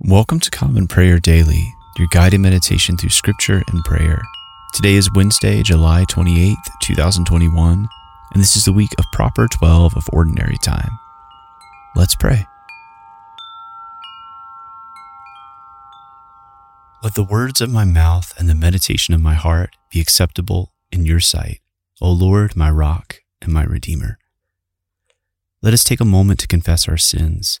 Welcome to Common Prayer Daily, your guided meditation through scripture and prayer. Today is Wednesday, July 28th, 2021, and this is the week of proper 12 of ordinary time. Let's pray. Let the words of my mouth and the meditation of my heart be acceptable in your sight, O Lord, my rock and my redeemer. Let us take a moment to confess our sins.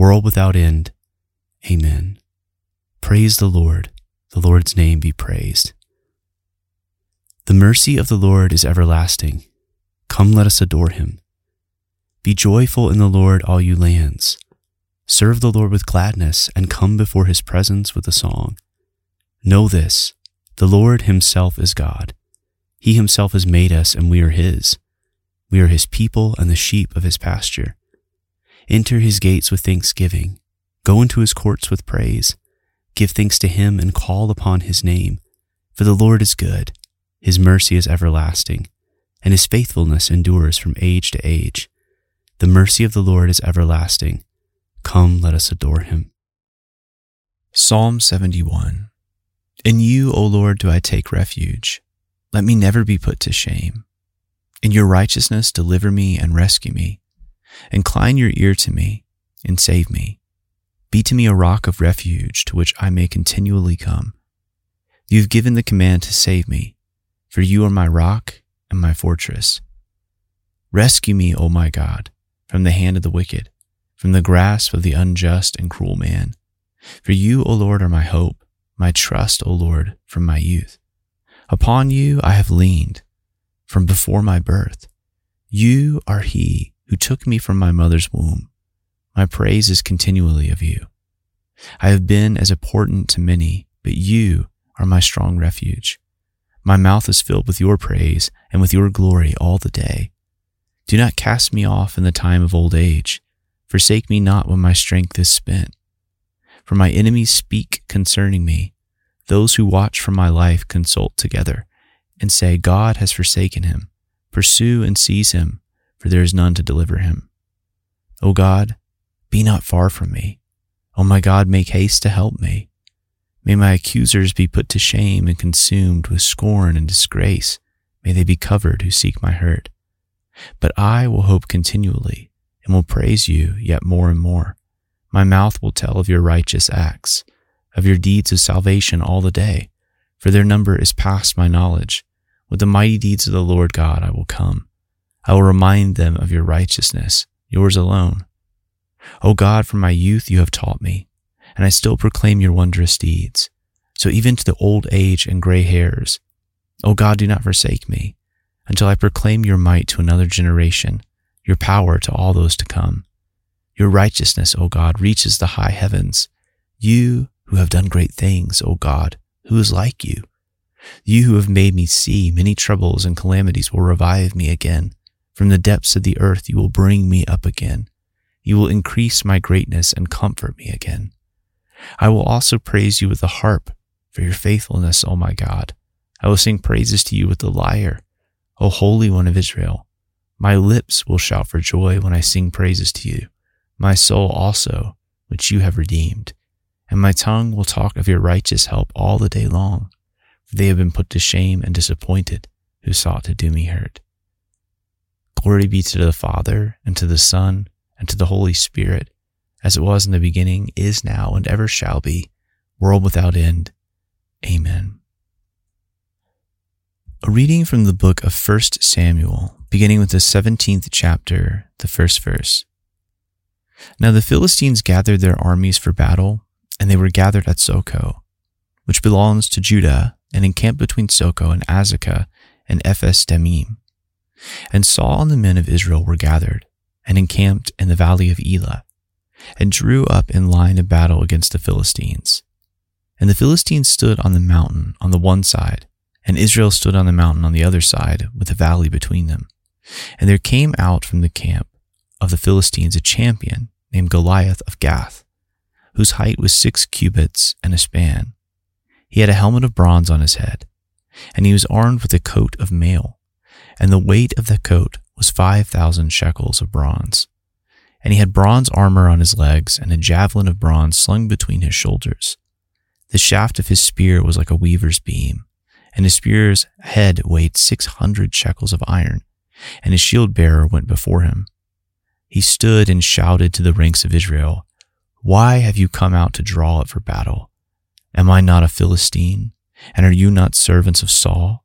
world without end. Amen. Praise the Lord. The Lord's name be praised. The mercy of the Lord is everlasting. Come, let us adore him. Be joyful in the Lord, all you lands. Serve the Lord with gladness and come before his presence with a song. Know this the Lord himself is God. He himself has made us, and we are his. We are his people and the sheep of his pasture. Enter his gates with thanksgiving. Go into his courts with praise. Give thanks to him and call upon his name. For the Lord is good. His mercy is everlasting, and his faithfulness endures from age to age. The mercy of the Lord is everlasting. Come, let us adore him. Psalm 71 In you, O Lord, do I take refuge. Let me never be put to shame. In your righteousness, deliver me and rescue me. Incline your ear to me and save me. Be to me a rock of refuge to which I may continually come. You have given the command to save me, for you are my rock and my fortress. Rescue me, O my God, from the hand of the wicked, from the grasp of the unjust and cruel man. For you, O Lord, are my hope, my trust, O Lord, from my youth. Upon you I have leaned from before my birth. You are he who took me from my mother's womb. My praise is continually of you. I have been as a portent to many, but you are my strong refuge. My mouth is filled with your praise and with your glory all the day. Do not cast me off in the time of old age. Forsake me not when my strength is spent. For my enemies speak concerning me. Those who watch for my life consult together and say, God has forsaken him. Pursue and seize him, for there is none to deliver him. O God, be not far from me. O my God, make haste to help me. May my accusers be put to shame and consumed with scorn and disgrace. May they be covered who seek my hurt. But I will hope continually and will praise you yet more and more. My mouth will tell of your righteous acts, of your deeds of salvation all the day, for their number is past my knowledge. With the mighty deeds of the Lord God I will come. I will remind them of your righteousness, yours alone. O God, from my youth you have taught me, and I still proclaim your wondrous deeds. So even to the old age and gray hairs, O God, do not forsake me, until I proclaim your might to another generation, your power to all those to come. Your righteousness, O God, reaches the high heavens. You who have done great things, O God, who is like you? You who have made me see many troubles and calamities will revive me again. From the depths of the earth you will bring me up again. You will increase my greatness and comfort me again. I will also praise you with the harp for your faithfulness, O my God. I will sing praises to you with the lyre, O Holy One of Israel. My lips will shout for joy when I sing praises to you, my soul also, which you have redeemed. And my tongue will talk of your righteous help all the day long, for they have been put to shame and disappointed who sought to do me hurt. Glory be to the Father, and to the Son, and to the Holy Spirit, as it was in the beginning, is now, and ever shall be, world without end. Amen. A reading from the book of 1 Samuel, beginning with the 17th chapter, the first verse. Now the Philistines gathered their armies for battle, and they were gathered at Socoh, which belongs to Judah, and encamped between Socoh and Azekah and Ephes Dammim. And Saul and the men of Israel were gathered, and encamped in the valley of Elah, and drew up in line of battle against the Philistines. And the Philistines stood on the mountain on the one side, and Israel stood on the mountain on the other side, with a valley between them. And there came out from the camp of the Philistines a champion named Goliath of Gath, whose height was six cubits and a span. He had a helmet of bronze on his head, and he was armed with a coat of mail, and the weight of the coat was five thousand shekels of bronze. And he had bronze armor on his legs, and a javelin of bronze slung between his shoulders. The shaft of his spear was like a weaver's beam, and his spear's head weighed six hundred shekels of iron, and his shield bearer went before him. He stood and shouted to the ranks of Israel, Why have you come out to draw up for battle? Am I not a Philistine? And are you not servants of Saul?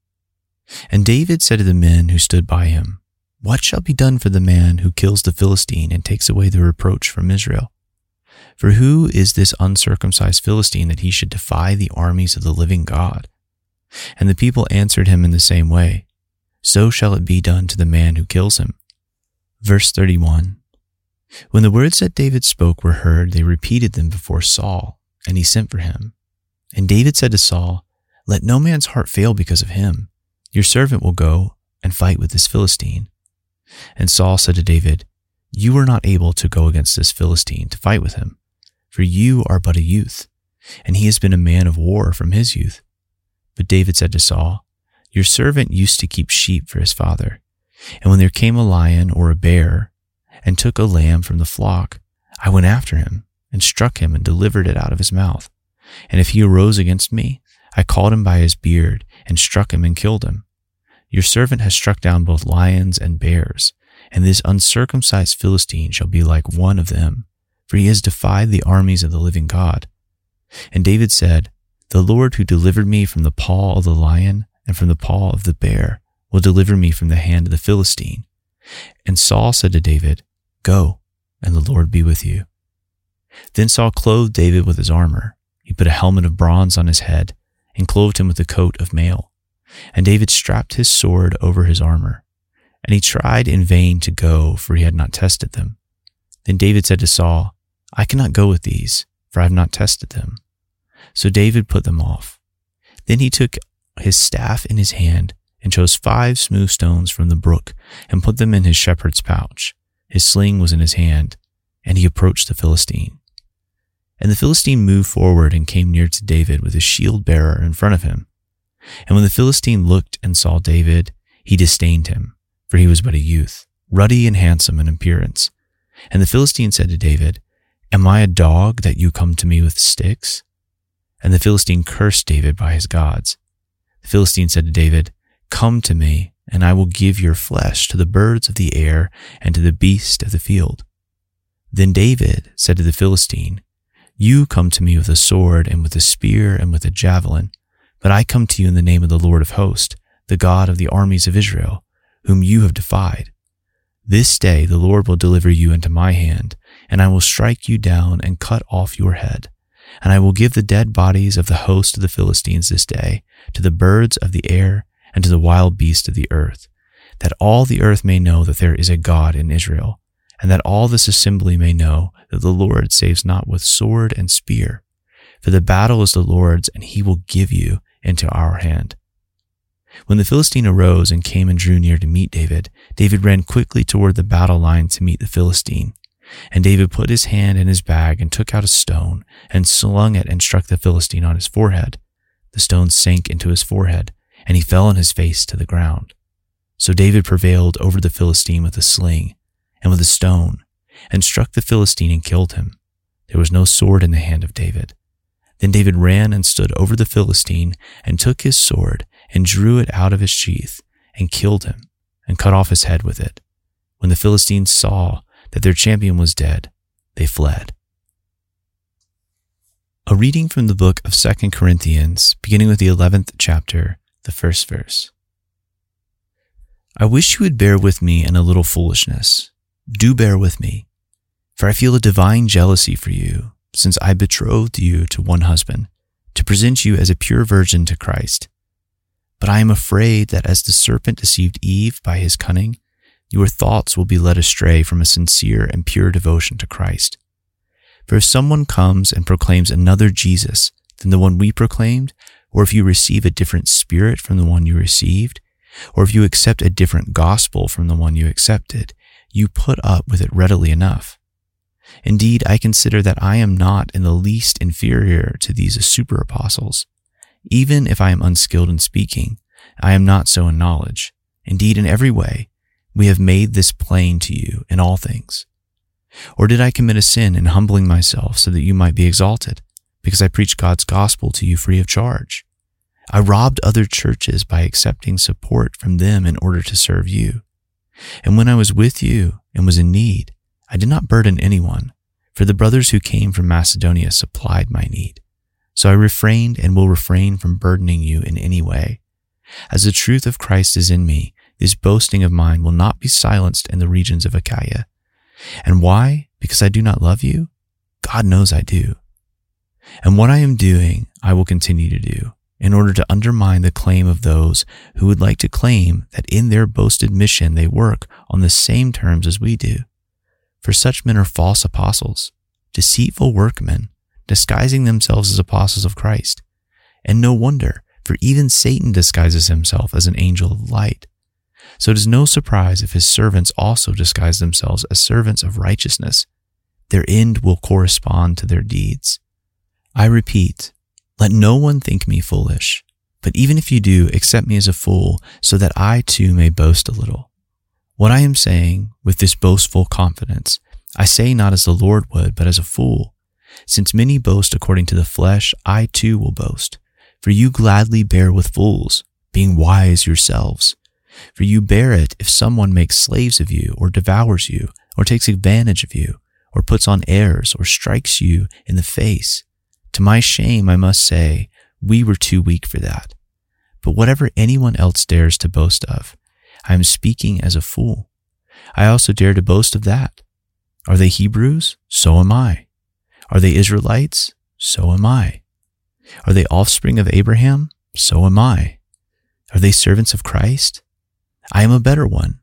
And David said to the men who stood by him, What shall be done for the man who kills the Philistine and takes away the reproach from Israel? For who is this uncircumcised Philistine that he should defy the armies of the living God? And the people answered him in the same way So shall it be done to the man who kills him. Verse 31 When the words that David spoke were heard, they repeated them before Saul, and he sent for him. And David said to Saul, Let no man's heart fail because of him. Your servant will go and fight with this Philistine. And Saul said to David, You are not able to go against this Philistine to fight with him, for you are but a youth, and he has been a man of war from his youth. But David said to Saul, Your servant used to keep sheep for his father. And when there came a lion or a bear and took a lamb from the flock, I went after him and struck him and delivered it out of his mouth. And if he arose against me, I called him by his beard and struck him and killed him. Your servant has struck down both lions and bears, and this uncircumcised Philistine shall be like one of them, for he has defied the armies of the living God. And David said, The Lord who delivered me from the paw of the lion and from the paw of the bear will deliver me from the hand of the Philistine. And Saul said to David, Go, and the Lord be with you. Then Saul clothed David with his armor. He put a helmet of bronze on his head and clothed him with a coat of mail. And David strapped his sword over his armor. And he tried in vain to go, for he had not tested them. Then David said to Saul, I cannot go with these, for I have not tested them. So David put them off. Then he took his staff in his hand and chose five smooth stones from the brook and put them in his shepherd's pouch. His sling was in his hand, and he approached the Philistine. And the Philistine moved forward and came near to David with his shield bearer in front of him. And when the Philistine looked and saw David, he disdained him, for he was but a youth, ruddy and handsome in appearance. And the Philistine said to David, Am I a dog that you come to me with sticks? And the Philistine cursed David by his gods. The Philistine said to David, Come to me, and I will give your flesh to the birds of the air and to the beasts of the field. Then David said to the Philistine, You come to me with a sword and with a spear and with a javelin, but I come to you in the name of the Lord of hosts, the God of the armies of Israel, whom you have defied. This day the Lord will deliver you into my hand, and I will strike you down and cut off your head. And I will give the dead bodies of the host of the Philistines this day to the birds of the air and to the wild beasts of the earth, that all the earth may know that there is a God in Israel, and that all this assembly may know that the Lord saves not with sword and spear. For the battle is the Lord's, and he will give you into our hand. When the Philistine arose and came and drew near to meet David, David ran quickly toward the battle line to meet the Philistine. And David put his hand in his bag and took out a stone and slung it and struck the Philistine on his forehead. The stone sank into his forehead, and he fell on his face to the ground. So David prevailed over the Philistine with a sling and with a stone, and struck the Philistine and killed him. There was no sword in the hand of David. Then David ran and stood over the Philistine, and took his sword, and drew it out of his sheath, and killed him, and cut off his head with it. When the Philistines saw that their champion was dead, they fled. A reading from the book of 2 Corinthians, beginning with the 11th chapter, the first verse. I wish you would bear with me in a little foolishness. Do bear with me, for I feel a divine jealousy for you, since I betrothed you to one husband, to present you as a pure virgin to Christ. But I am afraid that as the serpent deceived Eve by his cunning, your thoughts will be led astray from a sincere and pure devotion to Christ. For if someone comes and proclaims another Jesus than the one we proclaimed, or if you receive a different spirit from the one you received, or if you accept a different gospel from the one you accepted, you put up with it readily enough. Indeed, I consider that I am not in the least inferior to these super apostles. Even if I am unskilled in speaking, I am not so in knowledge. Indeed, in every way, we have made this plain to you in all things. Or did I commit a sin in humbling myself so that you might be exalted, because I preached God's gospel to you free of charge? I robbed other churches by accepting support from them in order to serve you. And when I was with you and was in need, I did not burden anyone, for the brothers who came from Macedonia supplied my need. So I refrained and will refrain from burdening you in any way. As the truth of Christ is in me, this boasting of mine will not be silenced in the regions of Achaia. And why? Because I do not love you? God knows I do. And what I am doing, I will continue to do in order to undermine the claim of those who would like to claim that in their boasted mission they work on the same terms as we do. For such men are false apostles, deceitful workmen, disguising themselves as apostles of Christ. And no wonder, for even Satan disguises himself as an angel of light. So it is no surprise if his servants also disguise themselves as servants of righteousness. Their end will correspond to their deeds. I repeat, let no one think me foolish, but even if you do, accept me as a fool, so that I too may boast a little. What I am saying with this boastful confidence, I say not as the Lord would, but as a fool. Since many boast according to the flesh, I too will boast. For you gladly bear with fools, being wise yourselves. For you bear it if someone makes slaves of you, or devours you, or takes advantage of you, or puts on airs, or strikes you in the face. To my shame, I must say, we were too weak for that. But whatever anyone else dares to boast of, I am speaking as a fool. I also dare to boast of that. Are they Hebrews? So am I. Are they Israelites? So am I. Are they offspring of Abraham? So am I. Are they servants of Christ? I am a better one.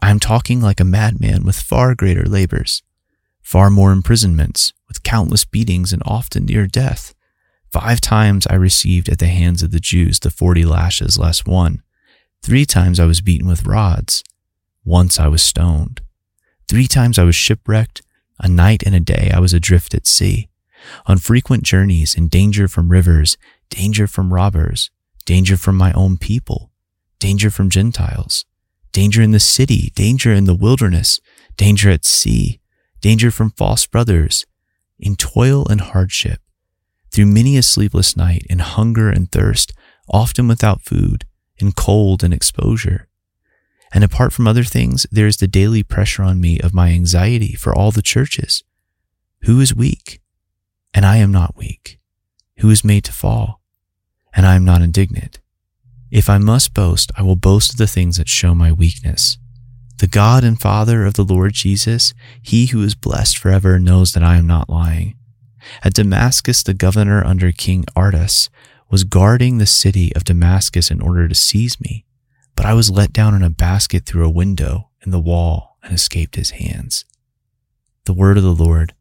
I am talking like a madman with far greater labors, far more imprisonments, with countless beatings and often near death. Five times I received at the hands of the Jews the forty lashes less one. Three times I was beaten with rods. Once I was stoned. Three times I was shipwrecked. A night and a day I was adrift at sea. On frequent journeys in danger from rivers, danger from robbers, danger from my own people, danger from Gentiles, danger in the city, danger in the wilderness, danger at sea, danger from false brothers, in toil and hardship, through many a sleepless night, in hunger and thirst, often without food, in cold and exposure. And apart from other things, there is the daily pressure on me of my anxiety for all the churches. Who is weak? And I am not weak. Who is made to fall? And I am not indignant. If I must boast, I will boast of the things that show my weakness. The God and Father of the Lord Jesus, he who is blessed forever, knows that I am not lying. At Damascus, the governor under King Aretas was guarding the city of Damascus in order to seize me, but I was let down in a basket through a window in the wall and escaped his hands. The word of the Lord.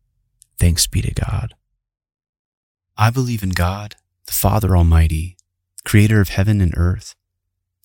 Thanks be to God. I believe in God, the Father Almighty creator of heaven and earth.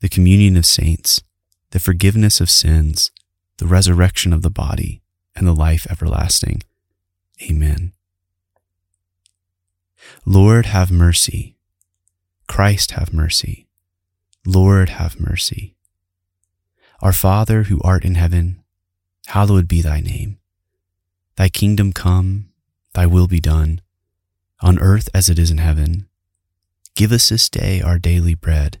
the communion of saints, the forgiveness of sins, the resurrection of the body, and the life everlasting. Amen. Lord, have mercy. Christ, have mercy. Lord, have mercy. Our Father, who art in heaven, hallowed be thy name. Thy kingdom come, thy will be done, on earth as it is in heaven. Give us this day our daily bread,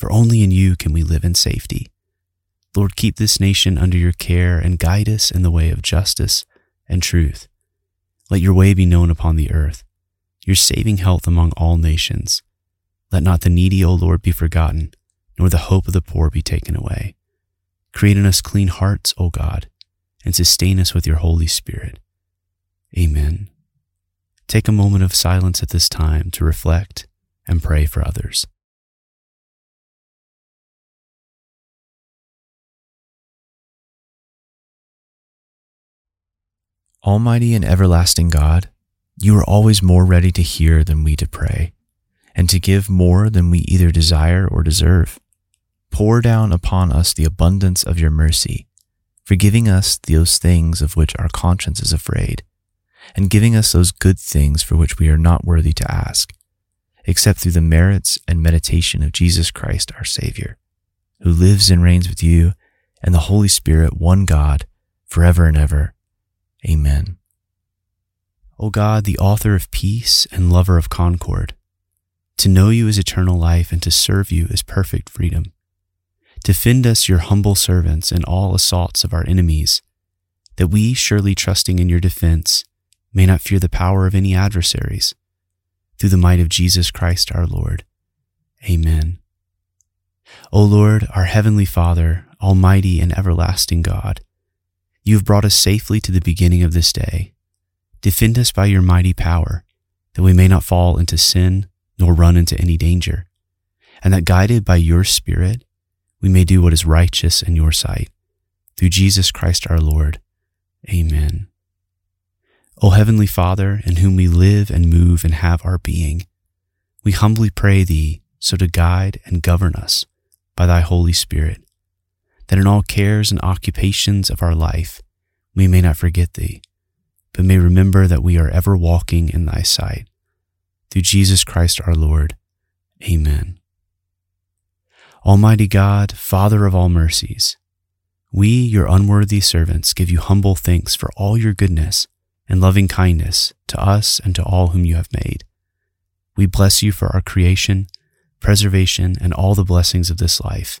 for only in you can we live in safety. Lord, keep this nation under your care and guide us in the way of justice and truth. Let your way be known upon the earth, your saving health among all nations. Let not the needy, O Lord, be forgotten, nor the hope of the poor be taken away. Create in us clean hearts, O God, and sustain us with your Holy Spirit. Amen. Take a moment of silence at this time to reflect and pray for others. Almighty and everlasting God, you are always more ready to hear than we to pray, and to give more than we either desire or deserve. Pour down upon us the abundance of your mercy, forgiving us those things of which our conscience is afraid, and giving us those good things for which we are not worthy to ask, except through the merits and meditation of Jesus Christ our Savior, who lives and reigns with you and the Holy Spirit, one God, forever and ever. Amen. O God, the author of peace and lover of concord, to know you is eternal life and to serve you is perfect freedom. Defend us, your humble servants, in all assaults of our enemies, that we, surely trusting in your defense, may not fear the power of any adversaries. Through the might of Jesus Christ our Lord. Amen. O Lord, our heavenly Father, almighty and everlasting God, you have brought us safely to the beginning of this day. Defend us by your mighty power, that we may not fall into sin nor run into any danger, and that guided by your Spirit, we may do what is righteous in your sight. Through Jesus Christ our Lord. Amen. O Heavenly Father, in whom we live and move and have our being, we humbly pray Thee so to guide and govern us by Thy Holy Spirit, that in all cares and occupations of our life we may not forget Thee, but may remember that we are ever walking in Thy sight. Through Jesus Christ our Lord. Amen. Almighty God, Father of all mercies, we, your unworthy servants, give you humble thanks for all your goodness and loving kindness to us and to all whom you have made. We bless you for our creation, preservation, and all the blessings of this life,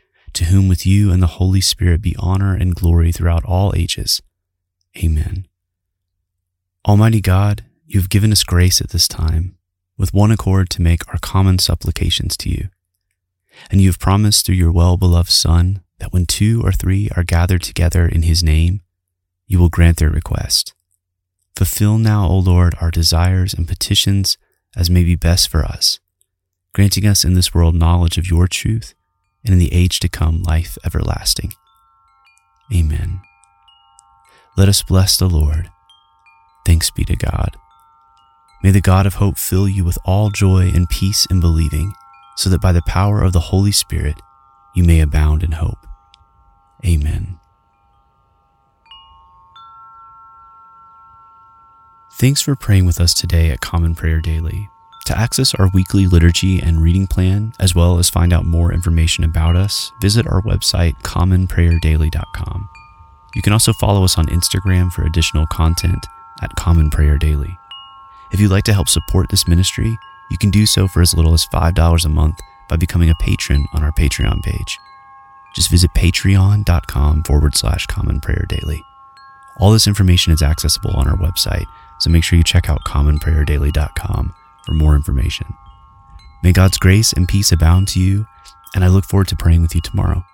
to whom with you and the Holy Spirit be honor and glory throughout all ages. Amen. Almighty God, you have given us grace at this time, with one accord to make our common supplications to you. And you have promised through your well beloved Son that when two or three are gathered together in his name, you will grant their request. Fulfill now, O Lord, our desires and petitions as may be best for us, granting us in this world knowledge of your truth and in the age to come life everlasting. Amen. Let us bless the Lord. Thanks be to God. May the God of hope fill you with all joy and peace in believing, so that by the power of the Holy Spirit you may abound in hope. Amen. Thanks for praying with us today at Common Prayer Daily. To access our weekly liturgy and reading plan, as well as find out more information about us, visit our website, commonprayerdaily.com. You can also follow us on Instagram for additional content at Common Prayer Daily. If you'd like to help support this ministry, you can do so for as little as $5 a month by becoming a patron on our Patreon page. Just visit patreon.com forward slash common prayer daily. All this information is accessible on our website, so make sure you check out commonprayerdaily.com for more information. May God's grace and peace abound to you, and I look forward to praying with you tomorrow.